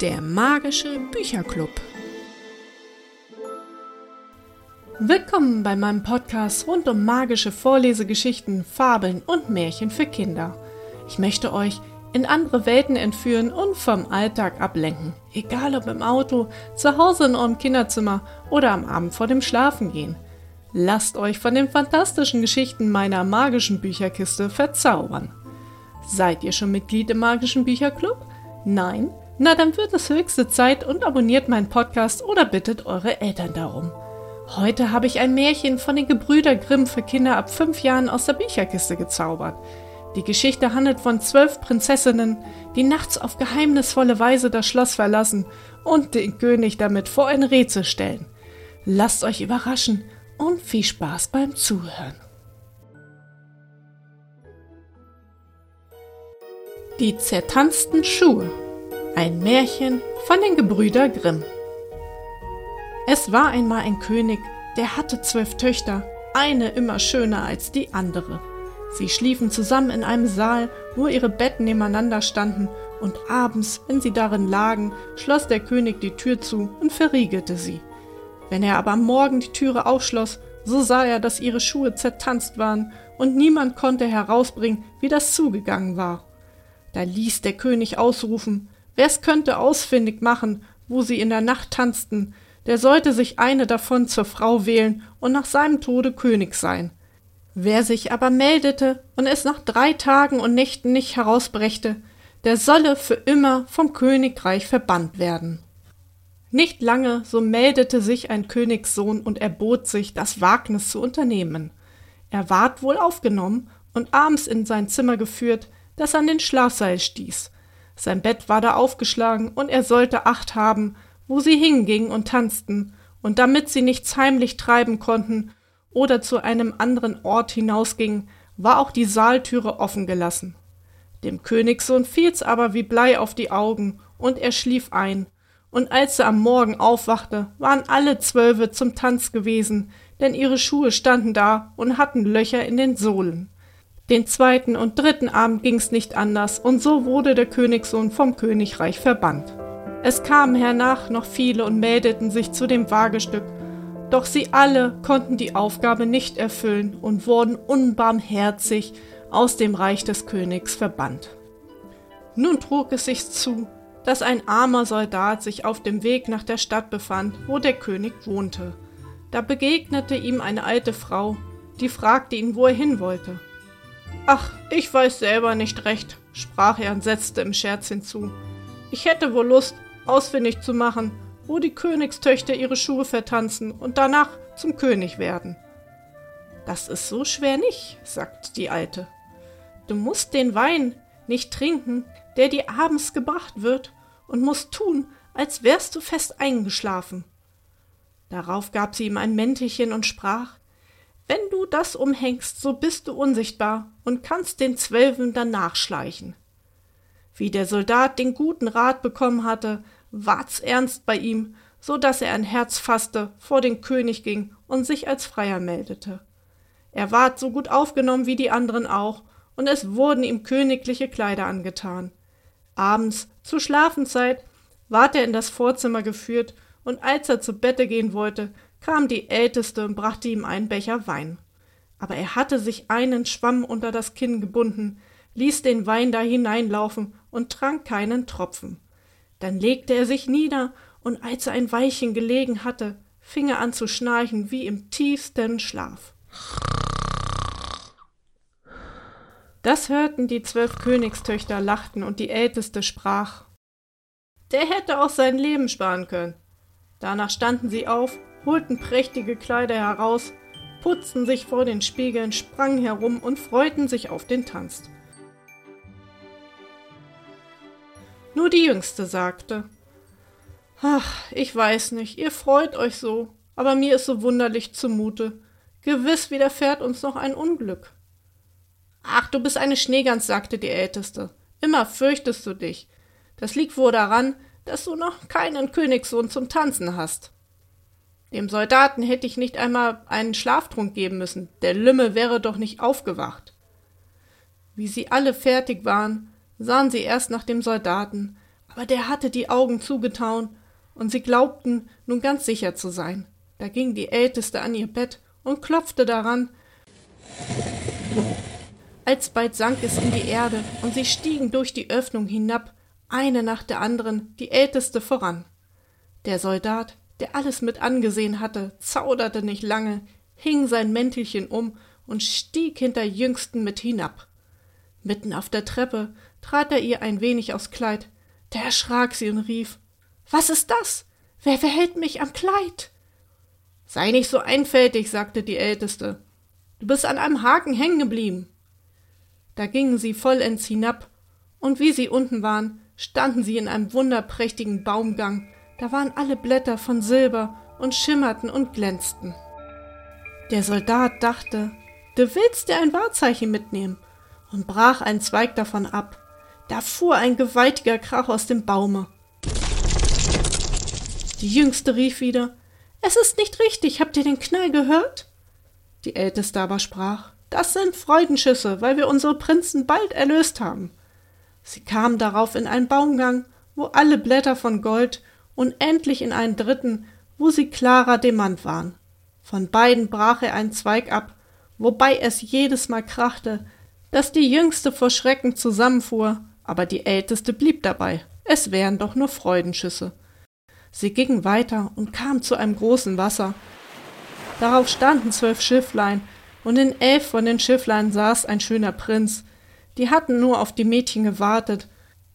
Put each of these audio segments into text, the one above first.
Der magische Bücherclub. Willkommen bei meinem Podcast rund um magische Vorlesegeschichten, Fabeln und Märchen für Kinder. Ich möchte euch in andere Welten entführen und vom Alltag ablenken. Egal ob im Auto, zu Hause in eurem Kinderzimmer oder am Abend vor dem Schlafengehen. Lasst euch von den fantastischen Geschichten meiner magischen Bücherkiste verzaubern. Seid ihr schon Mitglied im magischen Bücherclub? Nein? Na, dann wird es höchste Zeit und abonniert meinen Podcast oder bittet eure Eltern darum. Heute habe ich ein Märchen von den Gebrüder Grimm für Kinder ab fünf Jahren aus der Bücherkiste gezaubert. Die Geschichte handelt von zwölf Prinzessinnen, die nachts auf geheimnisvolle Weise das Schloss verlassen und den König damit vor ein Rätsel stellen. Lasst euch überraschen und viel Spaß beim Zuhören. Die zertanzten Schuhe. Ein Märchen von den Gebrüder Grimm. Es war einmal ein König, der hatte zwölf Töchter, eine immer schöner als die andere. Sie schliefen zusammen in einem Saal, wo ihre Betten nebeneinander standen, und abends, wenn sie darin lagen, schloss der König die Tür zu und verriegelte sie. Wenn er aber am Morgen die Türe aufschloss, so sah er, dass ihre Schuhe zertanzt waren, und niemand konnte herausbringen, wie das zugegangen war. Da ließ der König ausrufen, wer's könnte ausfindig machen, wo sie in der Nacht tanzten, der sollte sich eine davon zur Frau wählen und nach seinem Tode König sein. Wer sich aber meldete und es nach drei Tagen und Nächten nicht herausbrächte, der solle für immer vom Königreich verbannt werden. Nicht lange, so meldete sich ein Königssohn und erbot sich, das Wagnis zu unternehmen. Er ward wohl aufgenommen und abends in sein Zimmer geführt, das an den Schlafseil stieß. Sein Bett war da aufgeschlagen und er sollte Acht haben, wo sie hingingen und tanzten, und damit sie nichts heimlich treiben konnten, oder zu einem anderen Ort hinausging, war auch die Saaltüre offen gelassen. Dem Königssohn fiel's aber wie Blei auf die Augen, und er schlief ein, und als er am Morgen aufwachte, waren alle Zwölfe zum Tanz gewesen, denn ihre Schuhe standen da und hatten Löcher in den Sohlen. Den zweiten und dritten Abend ging's nicht anders, und so wurde der Königssohn vom Königreich verbannt. Es kamen hernach noch viele und meldeten sich zu dem Wagestück, doch sie alle konnten die Aufgabe nicht erfüllen und wurden unbarmherzig aus dem Reich des Königs verbannt. Nun trug es sich zu, dass ein armer Soldat sich auf dem Weg nach der Stadt befand, wo der König wohnte. Da begegnete ihm eine alte Frau, die fragte ihn, wo er hin wollte. Ach, ich weiß selber nicht recht, sprach er und setzte im Scherz hinzu. Ich hätte wohl Lust, ausfindig zu machen, wo die Königstöchter ihre Schuhe vertanzen und danach zum König werden. Das ist so schwer nicht, sagte die Alte. Du musst den Wein nicht trinken, der dir abends gebracht wird, und musst tun, als wärst du fest eingeschlafen. Darauf gab sie ihm ein Mäntelchen und sprach Wenn du das umhängst, so bist du unsichtbar und kannst den Zwölfen danach schleichen. Wie der Soldat den guten Rat bekommen hatte, ward's ernst bei ihm, so dass er ein Herz fasste, vor den König ging und sich als Freier meldete. Er ward so gut aufgenommen wie die anderen auch, und es wurden ihm königliche Kleider angetan. Abends, zur Schlafenzeit, ward er in das Vorzimmer geführt, und als er zu Bette gehen wollte, kam die Älteste und brachte ihm einen Becher Wein. Aber er hatte sich einen Schwamm unter das Kinn gebunden, ließ den Wein da hineinlaufen und trank keinen Tropfen. Dann legte er sich nieder, und als er ein Weilchen gelegen hatte, fing er an zu schnarchen wie im tiefsten Schlaf. Das hörten die zwölf Königstöchter, lachten, und die älteste sprach Der hätte auch sein Leben sparen können. Danach standen sie auf, holten prächtige Kleider heraus, putzten sich vor den Spiegeln, sprangen herum und freuten sich auf den Tanz. Nur die Jüngste sagte Ach, ich weiß nicht, ihr freut euch so, aber mir ist so wunderlich zumute. Gewiss widerfährt uns noch ein Unglück. Ach, du bist eine Schneegans, sagte die Älteste. Immer fürchtest du dich. Das liegt wohl daran, dass du noch keinen Königssohn zum Tanzen hast. Dem Soldaten hätte ich nicht einmal einen Schlaftrunk geben müssen, der Lümmel wäre doch nicht aufgewacht. Wie sie alle fertig waren, sahen sie erst nach dem Soldaten, aber der hatte die Augen zugetaun, und sie glaubten nun ganz sicher zu sein. Da ging die Älteste an ihr Bett und klopfte daran. Alsbald sank es in die Erde, und sie stiegen durch die Öffnung hinab, eine nach der anderen, die Älteste voran. Der Soldat, der alles mit angesehen hatte, zauderte nicht lange, hing sein Mäntelchen um und stieg hinter Jüngsten mit hinab. Mitten auf der Treppe trat er ihr ein wenig aufs Kleid. Da erschrak sie und rief Was ist das? Wer verhält mich am Kleid? Sei nicht so einfältig, sagte die Älteste. Du bist an einem Haken hängen geblieben. Da gingen sie vollends hinab, und wie sie unten waren, standen sie in einem wunderprächtigen Baumgang, da waren alle Blätter von Silber und schimmerten und glänzten. Der Soldat dachte, du willst dir ein Wahrzeichen mitnehmen, und brach einen Zweig davon ab. Da fuhr ein gewaltiger Krach aus dem Baume. Die Jüngste rief wieder, es ist nicht richtig, habt ihr den Knall gehört? Die Älteste aber sprach, das sind Freudenschüsse, weil wir unsere Prinzen bald erlöst haben. Sie kam darauf in einen Baumgang, wo alle Blätter von Gold und endlich in einen dritten, wo sie klarer Demant waren. Von beiden brach er einen Zweig ab, wobei es jedes Mal krachte, dass die Jüngste vor Schrecken zusammenfuhr, aber die Älteste blieb dabei. Es wären doch nur Freudenschüsse. Sie gingen weiter und kamen zu einem großen Wasser. Darauf standen zwölf Schifflein, und in elf von den Schifflein saß ein schöner Prinz. Die hatten nur auf die Mädchen gewartet,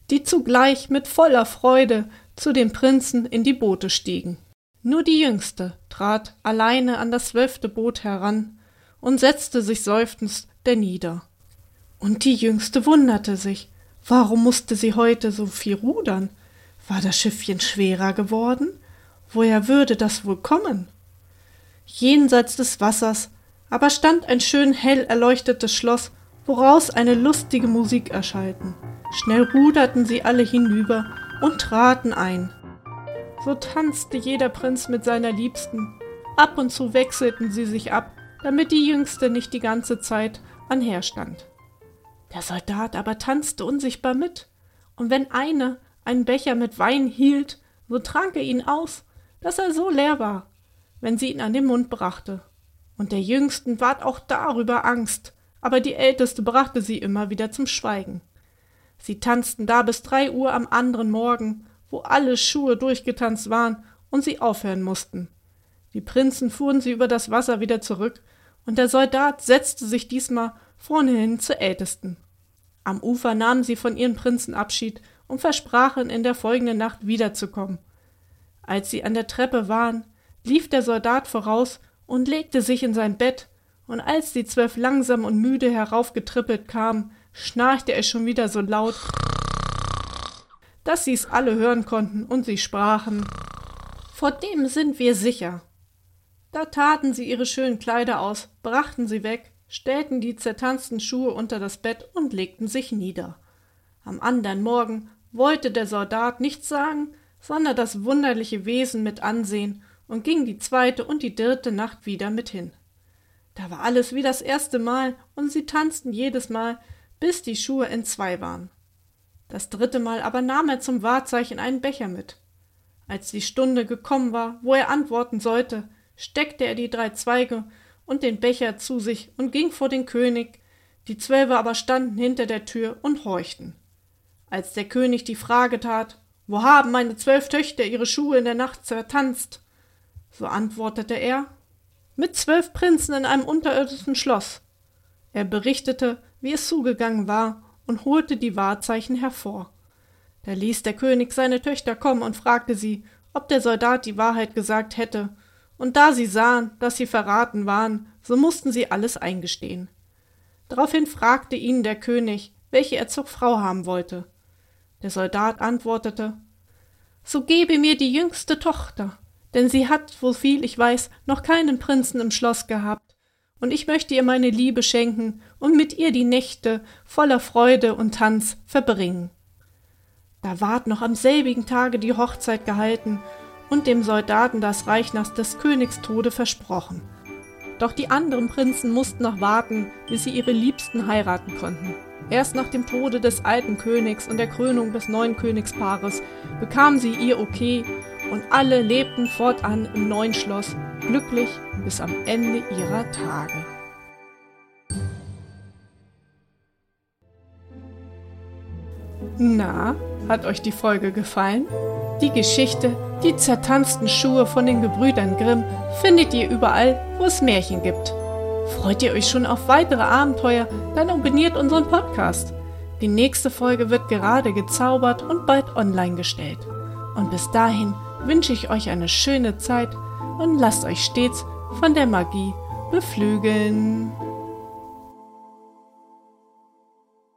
die zugleich mit voller Freude zu den Prinzen in die Boote stiegen. Nur die Jüngste trat alleine an das zwölfte Boot heran und setzte sich seufzend nieder. Und die Jüngste wunderte sich, warum musste sie heute so viel rudern? War das Schiffchen schwerer geworden? Woher würde das wohl kommen? Jenseits des Wassers aber stand ein schön hell erleuchtetes Schloss, woraus eine lustige Musik erschallten. Schnell ruderten sie alle hinüber und traten ein. So tanzte jeder Prinz mit seiner Liebsten. Ab und zu wechselten sie sich ab, damit die Jüngste nicht die ganze Zeit anherstand. Der Soldat aber tanzte unsichtbar mit, und wenn eine einen Becher mit Wein hielt, so trank er ihn aus, dass er so leer war, wenn sie ihn an den Mund brachte. Und der Jüngsten ward auch darüber Angst, aber die Älteste brachte sie immer wieder zum Schweigen. Sie tanzten da bis drei Uhr am anderen Morgen, wo alle Schuhe durchgetanzt waren und sie aufhören mussten. Die Prinzen fuhren sie über das Wasser wieder zurück, und der Soldat setzte sich diesmal vorne hin zur Ältesten. Am Ufer nahmen sie von ihren Prinzen Abschied und versprachen, in der folgenden Nacht wiederzukommen. Als sie an der Treppe waren, lief der Soldat voraus und legte sich in sein Bett, und als die zwölf langsam und müde heraufgetrippelt kamen, schnarchte er schon wieder so laut, dass sie's alle hören konnten, und sie sprachen Vor dem sind wir sicher. Da taten sie ihre schönen Kleider aus, brachten sie weg, stellten die zertanzten Schuhe unter das Bett und legten sich nieder. Am andern Morgen wollte der Soldat nichts sagen, sondern das wunderliche Wesen mit ansehen und ging die zweite und die dritte Nacht wieder mit hin. Da war alles wie das erste Mal und sie tanzten jedes Mal, bis die Schuhe entzwei waren. Das dritte Mal aber nahm er zum Wahrzeichen einen Becher mit. Als die Stunde gekommen war, wo er antworten sollte, steckte er die drei Zweige und den Becher zu sich und ging vor den König, die Zwölfe aber standen hinter der Tür und horchten. Als der König die Frage tat, wo haben meine zwölf Töchter ihre Schuhe in der Nacht zertanzt? So antwortete er, mit zwölf Prinzen in einem unterirdischen Schloss. Er berichtete, wie es zugegangen war, und holte die Wahrzeichen hervor. Da ließ der König seine Töchter kommen und fragte sie, ob der Soldat die Wahrheit gesagt hätte, und da sie sahen, dass sie verraten waren, so mussten sie alles eingestehen. Daraufhin fragte ihn der König, welche er zur Frau haben wollte. Der Soldat antwortete So gebe mir die jüngste Tochter, denn sie hat, soviel ich weiß, noch keinen Prinzen im Schloss gehabt, und ich möchte ihr meine Liebe schenken und mit ihr die Nächte voller Freude und Tanz verbringen. Da ward noch am selbigen Tage die Hochzeit gehalten und dem Soldaten das Reich nach des Königs Tode versprochen. Doch die anderen Prinzen mussten noch warten, bis sie ihre Liebsten heiraten konnten. Erst nach dem Tode des alten Königs und der Krönung des neuen Königspaares bekamen sie ihr Okay und alle lebten fortan im neuen Schloss, glücklich bis am Ende ihrer Tage. Na, hat euch die Folge gefallen? Die Geschichte, die zertanzten Schuhe von den Gebrüdern Grimm findet ihr überall, wo es Märchen gibt. Freut ihr euch schon auf weitere Abenteuer, dann abonniert unseren Podcast. Die nächste Folge wird gerade gezaubert und bald online gestellt. Und bis dahin wünsche ich euch eine schöne Zeit und lasst euch stets von der Magie beflügeln.